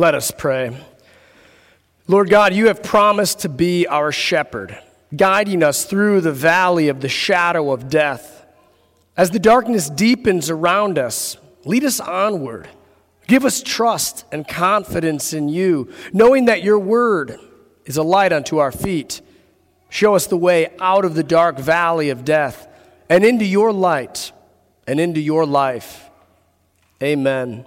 Let us pray. Lord God, you have promised to be our shepherd, guiding us through the valley of the shadow of death. As the darkness deepens around us, lead us onward. Give us trust and confidence in you, knowing that your word is a light unto our feet. Show us the way out of the dark valley of death and into your light and into your life. Amen.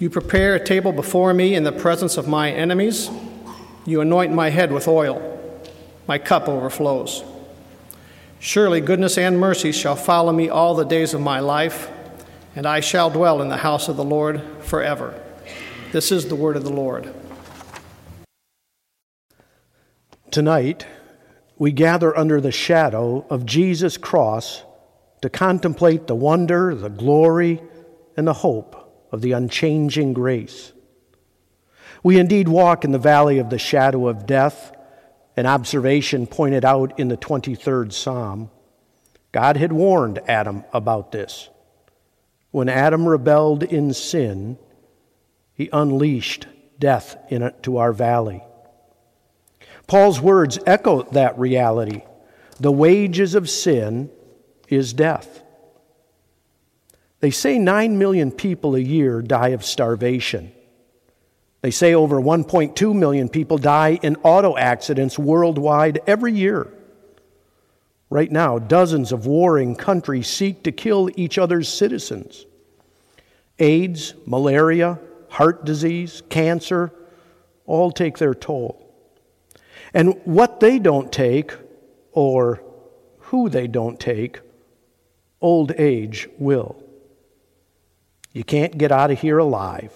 You prepare a table before me in the presence of my enemies. You anoint my head with oil. My cup overflows. Surely goodness and mercy shall follow me all the days of my life, and I shall dwell in the house of the Lord forever. This is the word of the Lord. Tonight, we gather under the shadow of Jesus' cross to contemplate the wonder, the glory, and the hope of the unchanging grace. We indeed walk in the valley of the shadow of death, an observation pointed out in the 23rd Psalm. God had warned Adam about this. When Adam rebelled in sin, he unleashed death into our valley. Paul's words echo that reality. The wages of sin is death. They say 9 million people a year die of starvation. They say over 1.2 million people die in auto accidents worldwide every year. Right now, dozens of warring countries seek to kill each other's citizens. AIDS, malaria, heart disease, cancer all take their toll. And what they don't take, or who they don't take, old age will. You can't get out of here alive.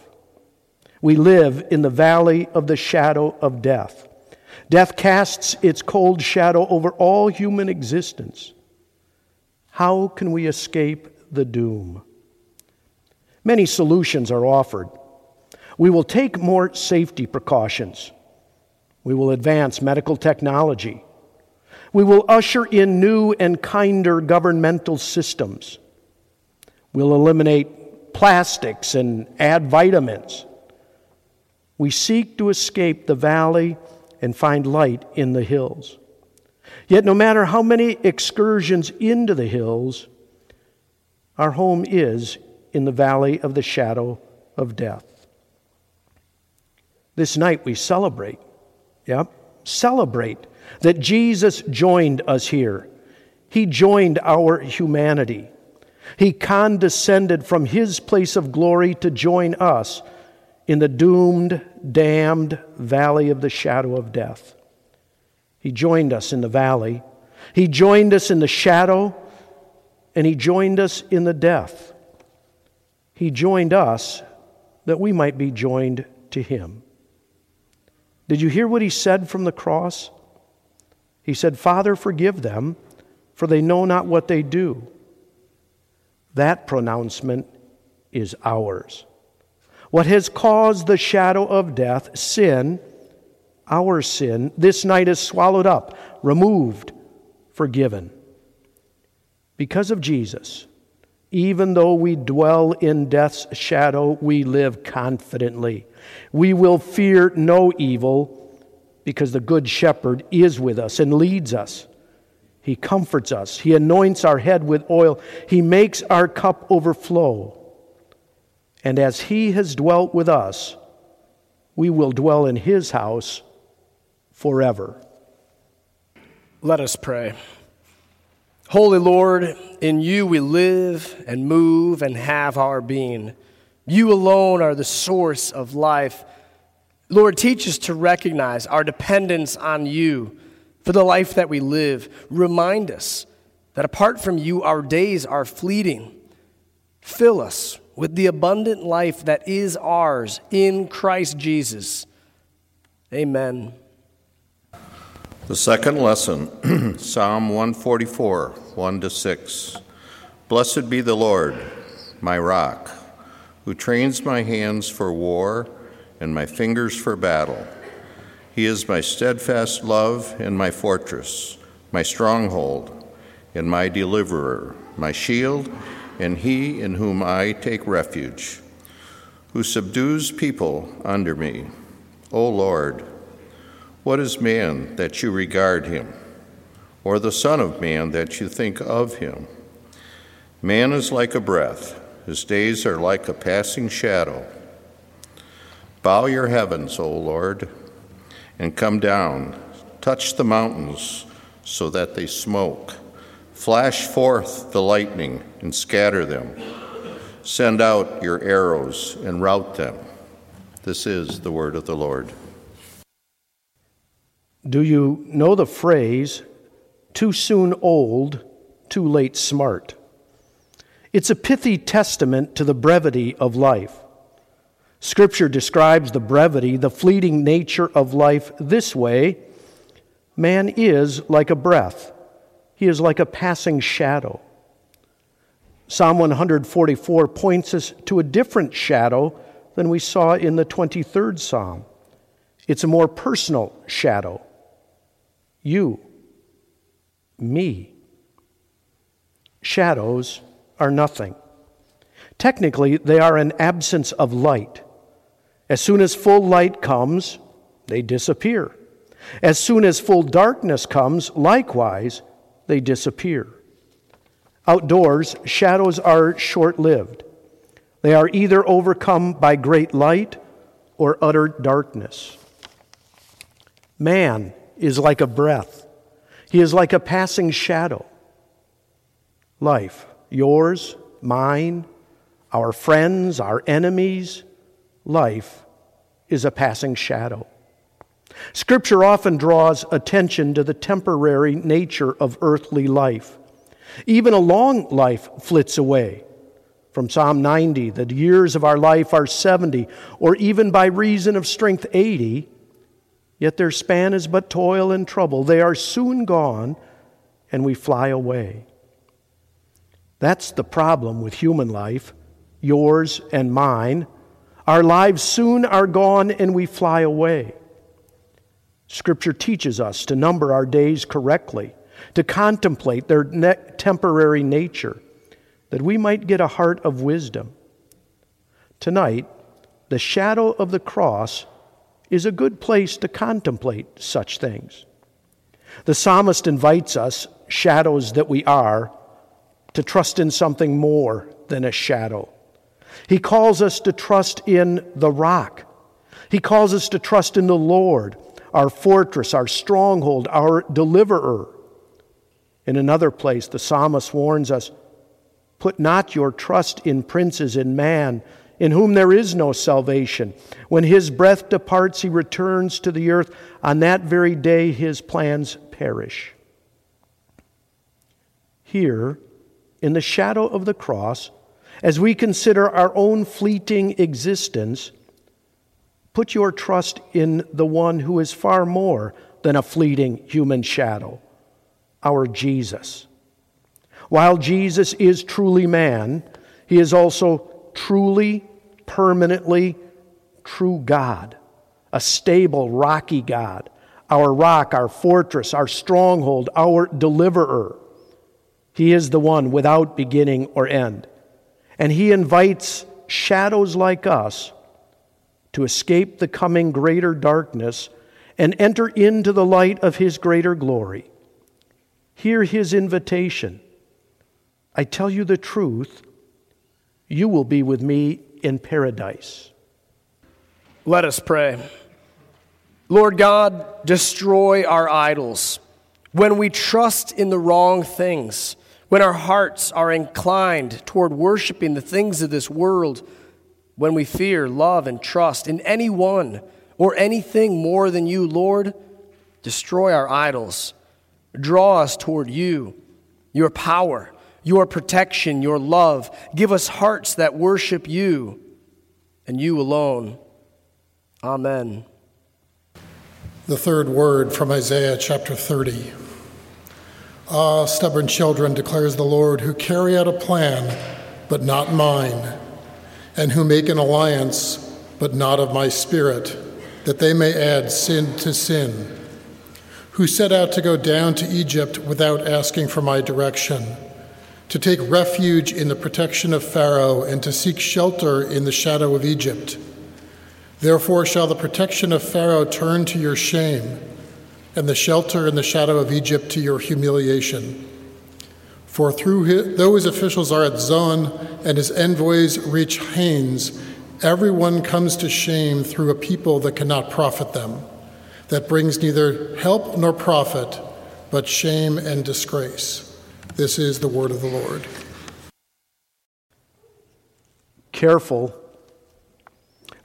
We live in the valley of the shadow of death. Death casts its cold shadow over all human existence. How can we escape the doom? Many solutions are offered. We will take more safety precautions. We will advance medical technology. We will usher in new and kinder governmental systems. We'll eliminate plastics and add vitamins. We seek to escape the valley and find light in the hills. Yet, no matter how many excursions into the hills, our home is in the valley of the shadow of death. This night we celebrate, yep, celebrate that Jesus joined us here. He joined our humanity. He condescended from his place of glory to join us in the doomed, damned valley of the shadow of death. He joined us in the valley, he joined us in the shadow, and he joined us in the death. He joined us that we might be joined to him. Did you hear what he said from the cross? He said, Father, forgive them, for they know not what they do. That pronouncement is ours. What has caused the shadow of death, sin, our sin, this night is swallowed up, removed, forgiven. Because of Jesus, even though we dwell in death's shadow, we live confidently. We will fear no evil because the Good Shepherd is with us and leads us. He comforts us. He anoints our head with oil. He makes our cup overflow. And as He has dwelt with us, we will dwell in His house forever. Let us pray. Holy Lord, in you we live and move and have our being. You alone are the source of life. Lord, teach us to recognize our dependence on you for the life that we live. Remind us that apart from you, our days are fleeting. Fill us with the abundant life that is ours in Christ Jesus. Amen. The second lesson, Psalm 144, 1 to 6. Blessed be the Lord, my rock, who trains my hands for war and my fingers for battle. He is my steadfast love and my fortress, my stronghold and my deliverer, my shield, and he in whom I take refuge, who subdues people under me. O Lord, what is man that you regard him, or the Son of Man that you think of him? Man is like a breath, his days are like a passing shadow. Bow your heavens, O Lord, and come down. Touch the mountains so that they smoke. Flash forth the lightning and scatter them. Send out your arrows and rout them. This is the word of the Lord. Do you know the phrase, too soon old, too late smart? It's a pithy testament to the brevity of life. Scripture describes the brevity, the fleeting nature of life this way Man is like a breath, he is like a passing shadow. Psalm 144 points us to a different shadow than we saw in the 23rd Psalm. It's a more personal shadow you, me. Shadows are nothing. Technically, they are an absence of light. As soon as full light comes, they disappear. As soon as full darkness comes, likewise, they disappear. Outdoors, shadows are short lived. They are either overcome by great light or utter darkness. Man is like a breath, he is like a passing shadow. Life, yours, mine, our friends, our enemies, life is a passing shadow. Scripture often draws attention to the temporary nature of earthly life. Even a long life flits away. From Psalm 90, the years of our life are 70, or even by reason of strength 80, Yet their span is but toil and trouble. They are soon gone, and we fly away. That's the problem with human life, yours and mine. Our lives soon are gone, and we fly away. Scripture teaches us to number our days correctly, to contemplate their temporary nature, that we might get a heart of wisdom. Tonight, the shadow of the cross is a good place to contemplate such things. The psalmist invites us, shadows that we are, to trust in something more than a shadow. He calls us to trust in the rock. He calls us to trust in the Lord, our fortress, our stronghold, our deliverer. In another place, the psalmist warns us Put not your trust in princes and man in whom there is no salvation. When his breath departs, he returns to the earth. On that very day, his plans perish. Here, in the shadow of the cross, as we consider our own fleeting existence, put your trust in the one who is far more than a fleeting human shadow, our Jesus. While Jesus is truly man, he is also truly permanently true God, a stable, rocky God, our rock, our fortress, our stronghold, our deliverer. He is the one without beginning or end. And He invites shadows like us to escape the coming greater darkness and enter into the light of His greater glory. Hear His invitation. I tell you the truth, you will be with me in paradise. Let us pray. Lord God, destroy our idols. When we trust in the wrong things, when our hearts are inclined toward worshiping the things of this world, when we fear, love, and trust in anyone or anything more than you, Lord, destroy our idols. Draw us toward you, your power, your protection, your love. Give us hearts that worship you and you alone. Amen. The third word from Isaiah chapter 30. Ah, stubborn children, declares the Lord, who carry out a plan, but not mine, and who make an alliance, but not of my spirit, that they may add sin to sin, who set out to go down to Egypt without asking for my direction, to take refuge in the protection of Pharaoh, and to seek shelter in the shadow of Egypt. Therefore shall the protection of Pharaoh turn to your shame, and the shelter in the shadow of Egypt to your humiliation. For through his, though his officials are at Zoan and his envoys reach Hanes, everyone comes to shame through a people that cannot profit them, that brings neither help nor profit, but shame and disgrace. This is the word of the Lord. Careful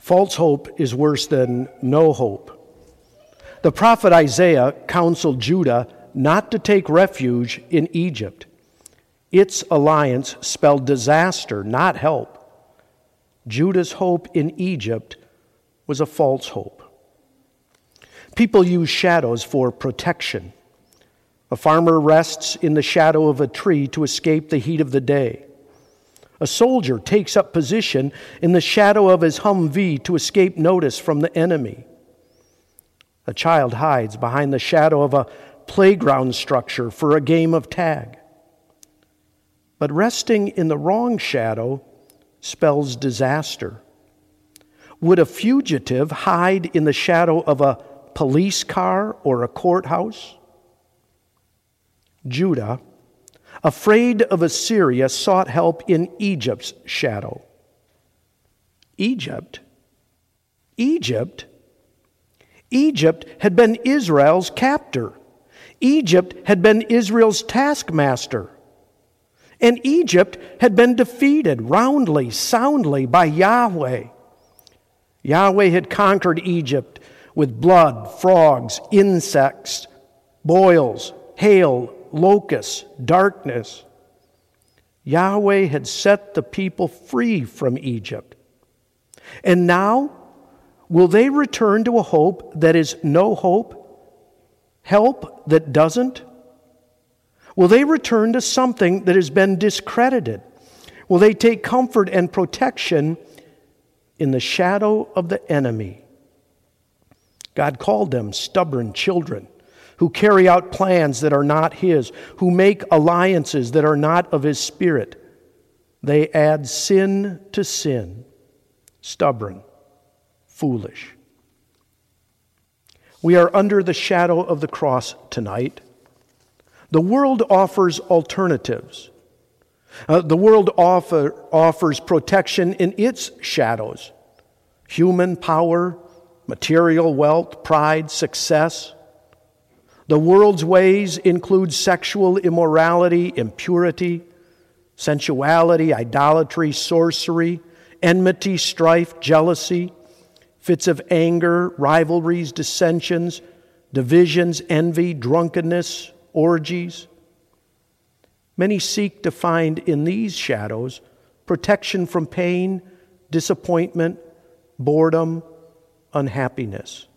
False hope is worse than no hope. The prophet Isaiah counseled Judah not to take refuge in Egypt. Its alliance spelled disaster, not help. Judah's hope in Egypt was a false hope. People use shadows for protection. A farmer rests in the shadow of a tree to escape the heat of the day. A soldier takes up position in the shadow of his Humvee to escape notice from the enemy. A child hides behind the shadow of a playground structure for a game of tag. But resting in the wrong shadow spells disaster. Would a fugitive hide in the shadow of a police car or a courthouse? Judah afraid of Assyria, sought help in Egypt's shadow. Egypt? Egypt? Egypt had been Israel's captor. Egypt had been Israel's taskmaster. And Egypt had been defeated roundly, soundly by Yahweh. Yahweh had conquered Egypt with blood, frogs, insects, boils, hail, locusts, darkness. Yahweh had set the people free from Egypt. And now, will they return to a hope that is no hope? Help that doesn't? Will they return to something that has been discredited? Will they take comfort and protection in the shadow of the enemy? God called them stubborn children who carry out plans that are not His, who make alliances that are not of His Spirit. They add sin to sin, stubborn, foolish. We are under the shadow of the cross tonight. The world offers alternatives. Uh, the world offer, offers protection in its shadows human power, material wealth, pride, success. The world's ways include sexual immorality, impurity, sensuality, idolatry, sorcery, enmity, strife, jealousy, fits of anger, rivalries, dissensions, divisions, envy, drunkenness, orgies. Many seek to find in these shadows protection from pain, disappointment, boredom, unhappiness.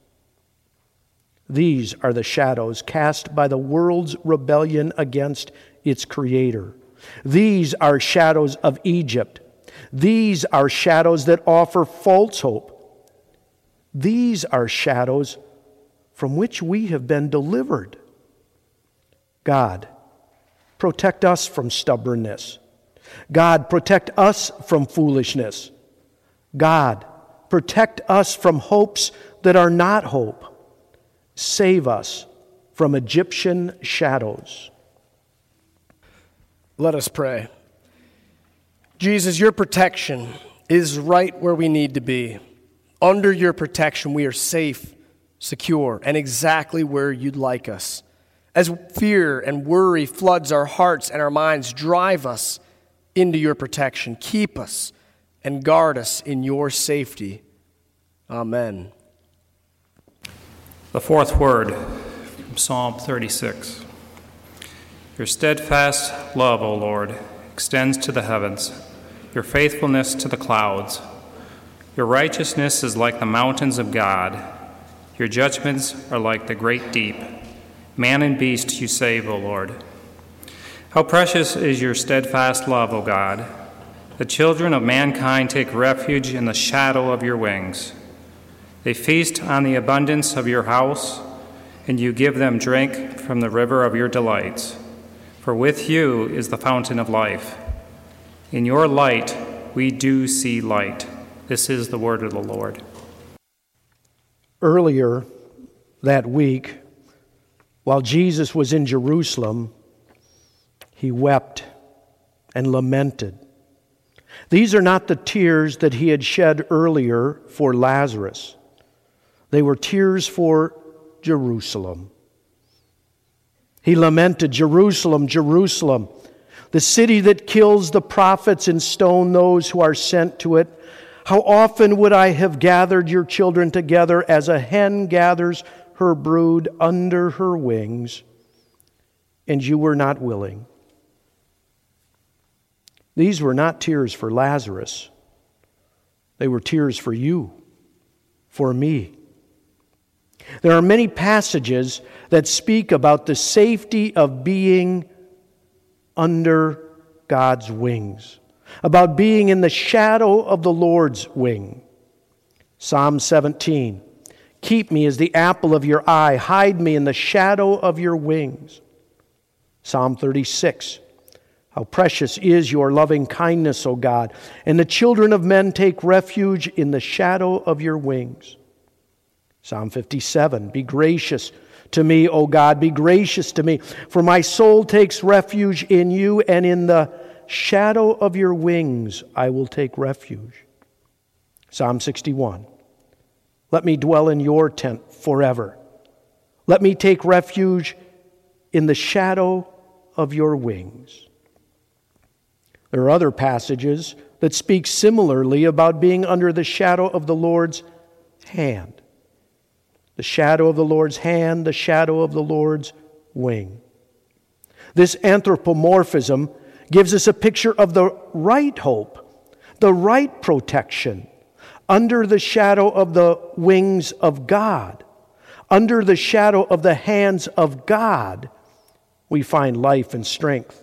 These are the shadows cast by the world's rebellion against its Creator. These are shadows of Egypt. These are shadows that offer false hope. These are shadows from which we have been delivered. God, protect us from stubbornness. God, protect us from foolishness. God, protect us from hopes that are not hope. Save us from Egyptian shadows. Let us pray. Jesus, your protection is right where we need to be. Under your protection, we are safe, secure, and exactly where you'd like us. As fear and worry floods our hearts and our minds, drive us into your protection. Keep us and guard us in your safety. Amen. The fourth word from Psalm 36. Your steadfast love, O Lord, extends to the heavens, your faithfulness to the clouds. Your righteousness is like the mountains of God. Your judgments are like the great deep. Man and beast you save, O Lord. How precious is your steadfast love, O God. The children of mankind take refuge in the shadow of your wings. They feast on the abundance of your house, and you give them drink from the river of your delights. For with you is the fountain of life. In your light we do see light. This is the word of the Lord. Earlier that week, while Jesus was in Jerusalem, he wept and lamented. These are not the tears that he had shed earlier for Lazarus. They were tears for Jerusalem. He lamented, Jerusalem, Jerusalem, the city that kills the prophets and stone those who are sent to it. How often would I have gathered your children together as a hen gathers her brood under her wings, and you were not willing. These were not tears for Lazarus, they were tears for you, for me. There are many passages that speak about the safety of being under God's wings, about being in the shadow of the Lord's wing. Psalm 17 Keep me as the apple of your eye, hide me in the shadow of your wings. Psalm 36 How precious is your loving kindness, O God, and the children of men take refuge in the shadow of your wings. Psalm 57 Be gracious to me, O God, be gracious to me, for my soul takes refuge in you, and in the shadow of your wings I will take refuge. Psalm 61 Let me dwell in your tent forever. Let me take refuge in the shadow of your wings. There are other passages that speak similarly about being under the shadow of the Lord's hand the shadow of the Lord's hand, the shadow of the Lord's wing. This anthropomorphism gives us a picture of the right hope, the right protection, under the shadow of the wings of God, under the shadow of the hands of God, we find life and strength.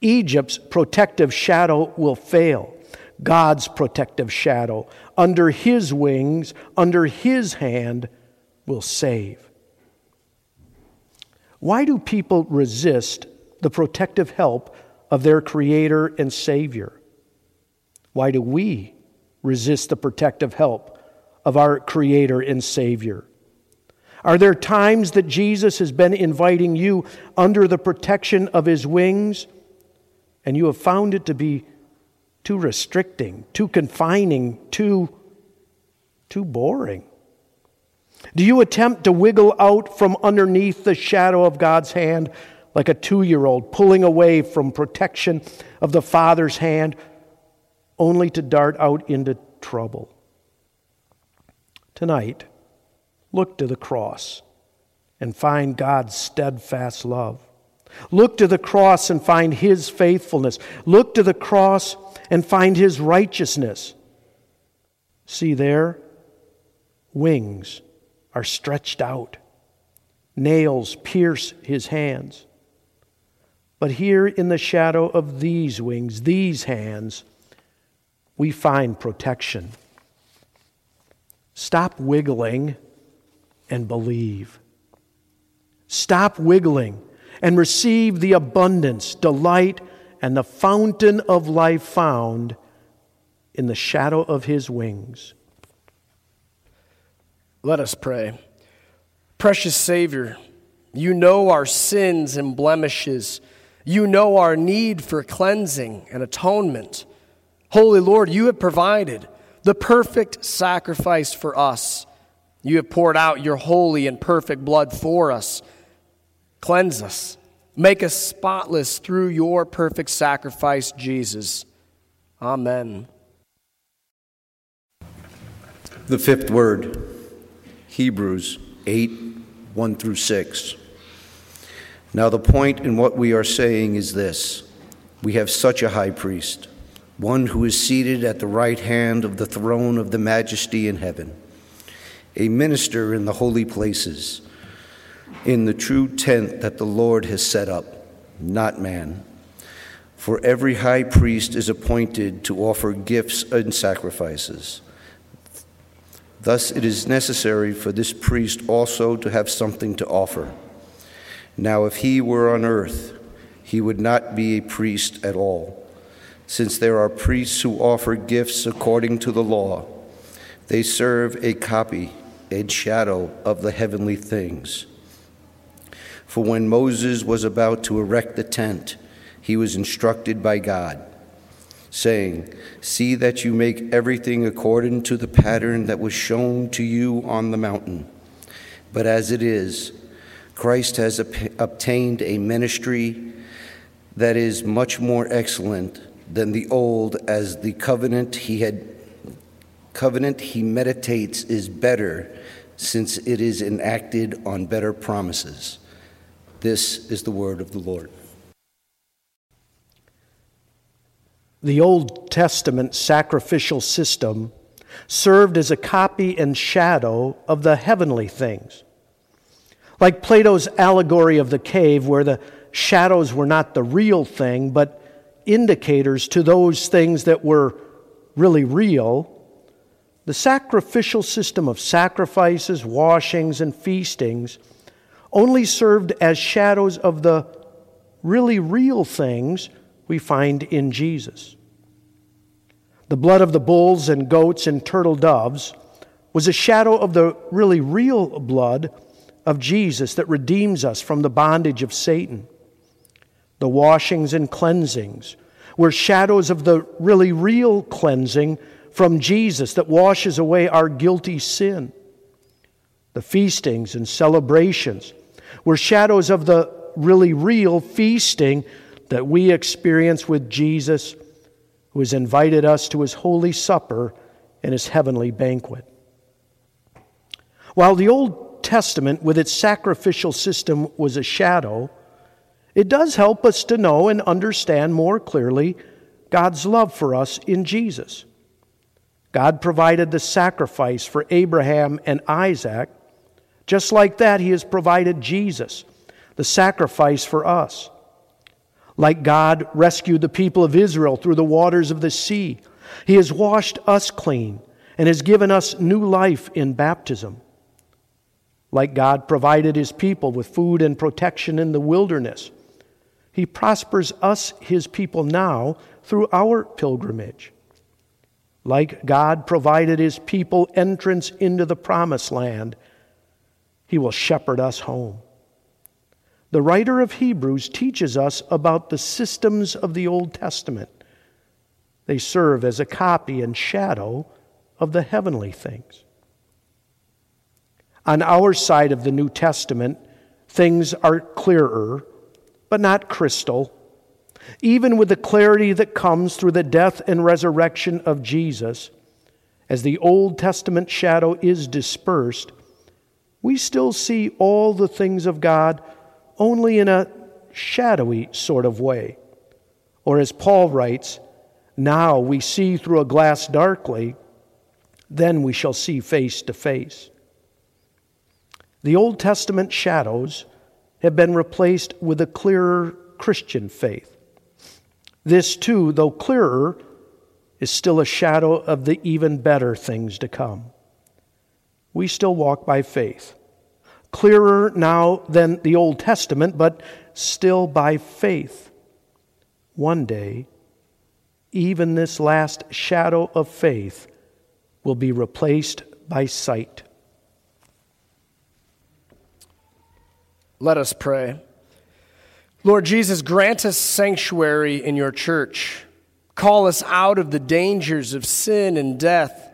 Egypt's protective shadow will fail. God's protective shadow, under His wings, under His hand, will save. Why do people resist the protective help of their Creator and Savior? Why do we resist the protective help of our Creator and Savior? Are there times that Jesus has been inviting you under the protection of His wings and you have found it to be too restricting, too confining, too, too boring? Do you attempt to wiggle out from underneath the shadow of God's hand like a two year old pulling away from protection of the Father's hand only to dart out into trouble? Tonight, look to the cross and find God's steadfast love. Look to the cross and find His faithfulness. Look to the cross and find His righteousness. See there? Wings are stretched out, nails pierce his hands. But here in the shadow of these wings, these hands, we find protection. Stop wiggling and believe. Stop wiggling and receive the abundance, delight, and the fountain of life found in the shadow of his wings. Let us pray. Precious Savior, you know our sins and blemishes. You know our need for cleansing and atonement. Holy Lord, you have provided the perfect sacrifice for us. You have poured out your holy and perfect blood for us. Cleanse us. Make us spotless through your perfect sacrifice, Jesus. Amen. The fifth word. Hebrews 8 1 through 6. Now, the point in what we are saying is this we have such a high priest, one who is seated at the right hand of the throne of the majesty in heaven, a minister in the holy places, in the true tent that the Lord has set up, not man. For every high priest is appointed to offer gifts and sacrifices. Thus, it is necessary for this priest also to have something to offer. Now, if he were on earth, he would not be a priest at all, since there are priests who offer gifts according to the law. They serve a copy, a shadow of the heavenly things. For when Moses was about to erect the tent, he was instructed by God, saying, See that you make everything according to the pattern that was shown to you on the mountain. But as it is, Christ has obtained a ministry that is much more excellent than the old as the covenant he had covenant he meditates is better since it is enacted on better promises. This is the word of the Lord. The Old Testament sacrificial system served as a copy and shadow of the heavenly things. Like Plato's allegory of the cave, where the shadows were not the real thing, but indicators to those things that were really real, the sacrificial system of sacrifices, washings, and feastings only served as shadows of the really real things we find in Jesus. The blood of the bulls and goats and turtle doves was a shadow of the really real blood of Jesus that redeems us from the bondage of Satan. The washings and cleansings were shadows of the really real cleansing from Jesus that washes away our guilty sin. The feastings and celebrations were shadows of the really real feasting that we experience with Jesus, who has invited us to his holy supper and his heavenly banquet. While the Old Testament, with its sacrificial system, was a shadow, it does help us to know and understand more clearly God's love for us in Jesus. God provided the sacrifice for Abraham and Isaac. Just like that, He has provided Jesus, the sacrifice for us. Like God rescued the people of Israel through the waters of the sea, He has washed us clean and has given us new life in baptism like God provided his people with food and protection in the wilderness. He prospers us, his people, now through our pilgrimage. Like God provided his people entrance into the promised land, he will shepherd us home. The writer of Hebrews teaches us about the systems of the Old Testament. They serve as a copy and shadow of the heavenly things. On our side of the New Testament, things are clearer, but not crystal. Even with the clarity that comes through the death and resurrection of Jesus, as the Old Testament shadow is dispersed, we still see all the things of God only in a shadowy sort of way. Or as Paul writes, now we see through a glass darkly, then we shall see face to face. The Old Testament shadows have been replaced with a clearer Christian faith. This, too, though clearer, is still a shadow of the even better things to come. We still walk by faith. Clearer now than the Old Testament, but still by faith. One day, even this last shadow of faith will be replaced by sight. Let us pray. Lord Jesus, grant us sanctuary in your church. Call us out of the dangers of sin and death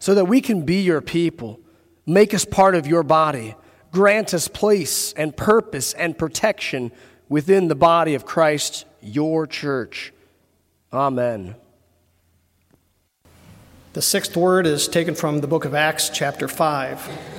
so that we can be your people. Make us part of your body. Grant us place and purpose and protection within the body of Christ, your church. Amen. The sixth word is taken from the book of Acts, chapter 5.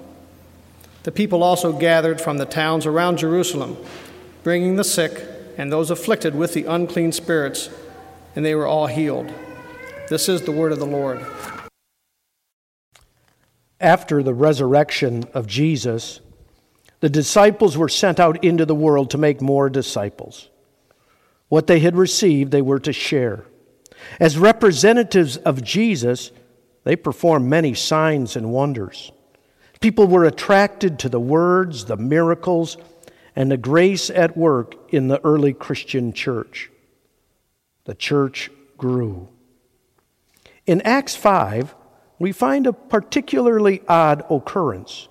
The people also gathered from the towns around Jerusalem, bringing the sick and those afflicted with the unclean spirits, and they were all healed. This is the word of the Lord. After the resurrection of Jesus, the disciples were sent out into the world to make more disciples. What they had received, they were to share. As representatives of Jesus, they performed many signs and wonders. People were attracted to the words, the miracles, and the grace at work in the early Christian church. The church grew. In Acts 5, we find a particularly odd occurrence.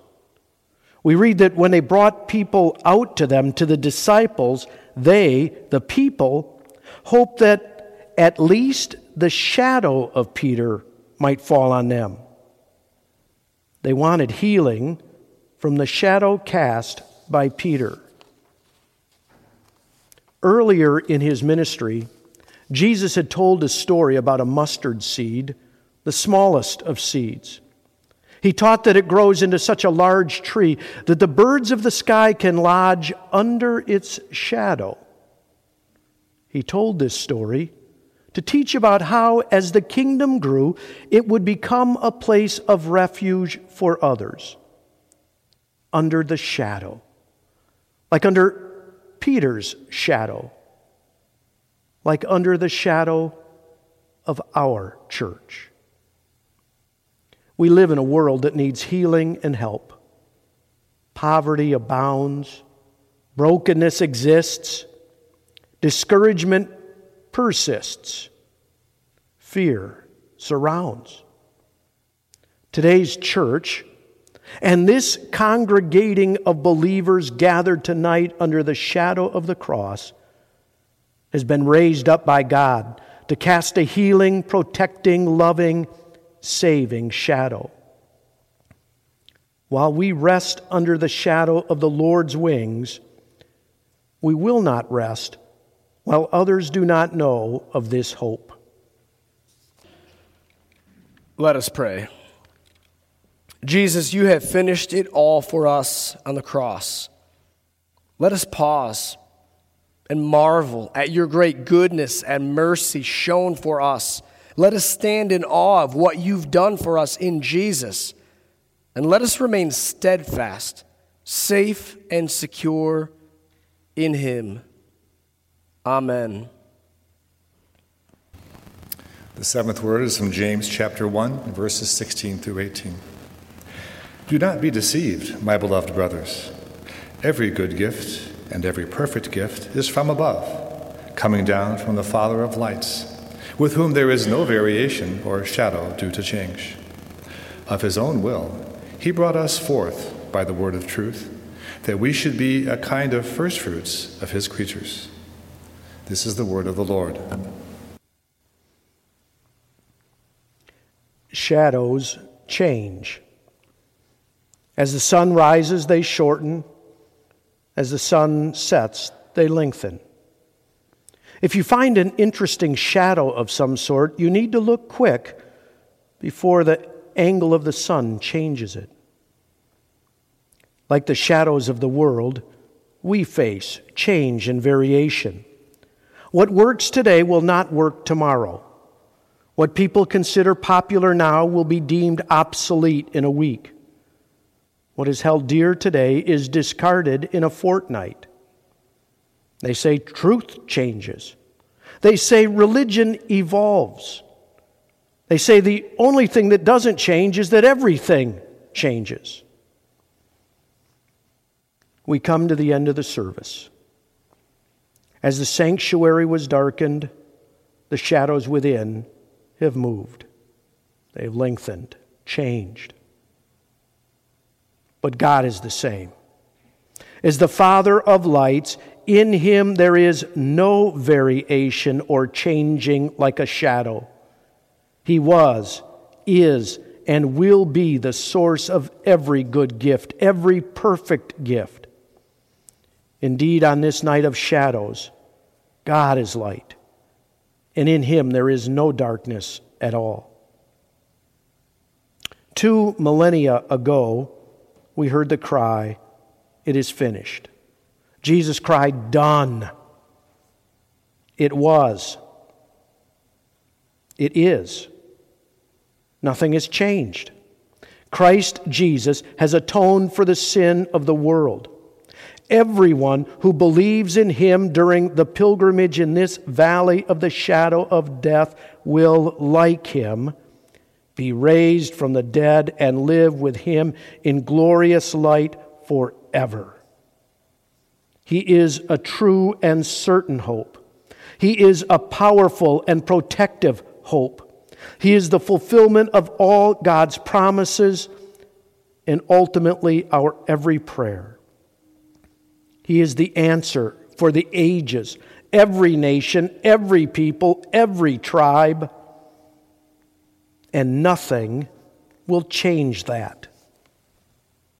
We read that when they brought people out to them, to the disciples, they, the people, hoped that at least the shadow of Peter might fall on them. They wanted healing from the shadow cast by Peter. Earlier in his ministry, Jesus had told a story about a mustard seed, the smallest of seeds. He taught that it grows into such a large tree that the birds of the sky can lodge under its shadow. He told this story to teach about how, as the kingdom grew, it would become a place of refuge for others under the shadow, like under Peter's shadow, like under the shadow of our church. We live in a world that needs healing and help. Poverty abounds, brokenness exists, discouragement persists, fear surrounds. Today's church and this congregating of believers gathered tonight under the shadow of the cross has been raised up by God to cast a healing, protecting, loving, saving shadow. While we rest under the shadow of the Lord's wings, we will not rest while others do not know of this hope. Let us pray. Jesus, you have finished it all for us on the cross. Let us pause and marvel at your great goodness and mercy shown for us. Let us stand in awe of what you've done for us in Jesus. And let us remain steadfast, safe, and secure in him. Amen. The seventh word is from James chapter 1, verses 16 through 18. Do not be deceived, my beloved brothers. Every good gift and every perfect gift is from above, coming down from the Father of lights, with whom there is no variation or shadow due to change. Of his own will, he brought us forth by the word of truth, that we should be a kind of firstfruits of his creatures. This is the word of the Lord. Shadows change. As the sun rises, they shorten. As the sun sets, they lengthen. If you find an interesting shadow of some sort, you need to look quick before the angle of the sun changes it. Like the shadows of the world, we face change and variation. What works today will not work tomorrow. What people consider popular now will be deemed obsolete in a week. What is held dear today is discarded in a fortnight. They say truth changes. They say religion evolves. They say the only thing that doesn't change is that everything changes. We come to the end of the service. As the sanctuary was darkened, the shadows within have moved. They've lengthened, changed. but God is the same. As the Father of lights, in him there is no variation or changing like a shadow. He was, is, and will be the source of every good gift, every perfect gift. Indeed, on this night of shadows, God is light, and in him there is no darkness at all. Two millennia ago, we heard the cry, It is finished. Jesus cried, Done. It was. It is. Nothing has changed. Christ Jesus has atoned for the sin of the world. Everyone who believes in him during the pilgrimage in this valley of the shadow of death will, like him, be raised from the dead and live with him in glorious light forever. He is a true and certain hope. He is a powerful and protective hope. He is the fulfillment of all God's promises and ultimately our every prayer. He is the answer for the ages, every nation, every people, every tribe, and nothing will change that.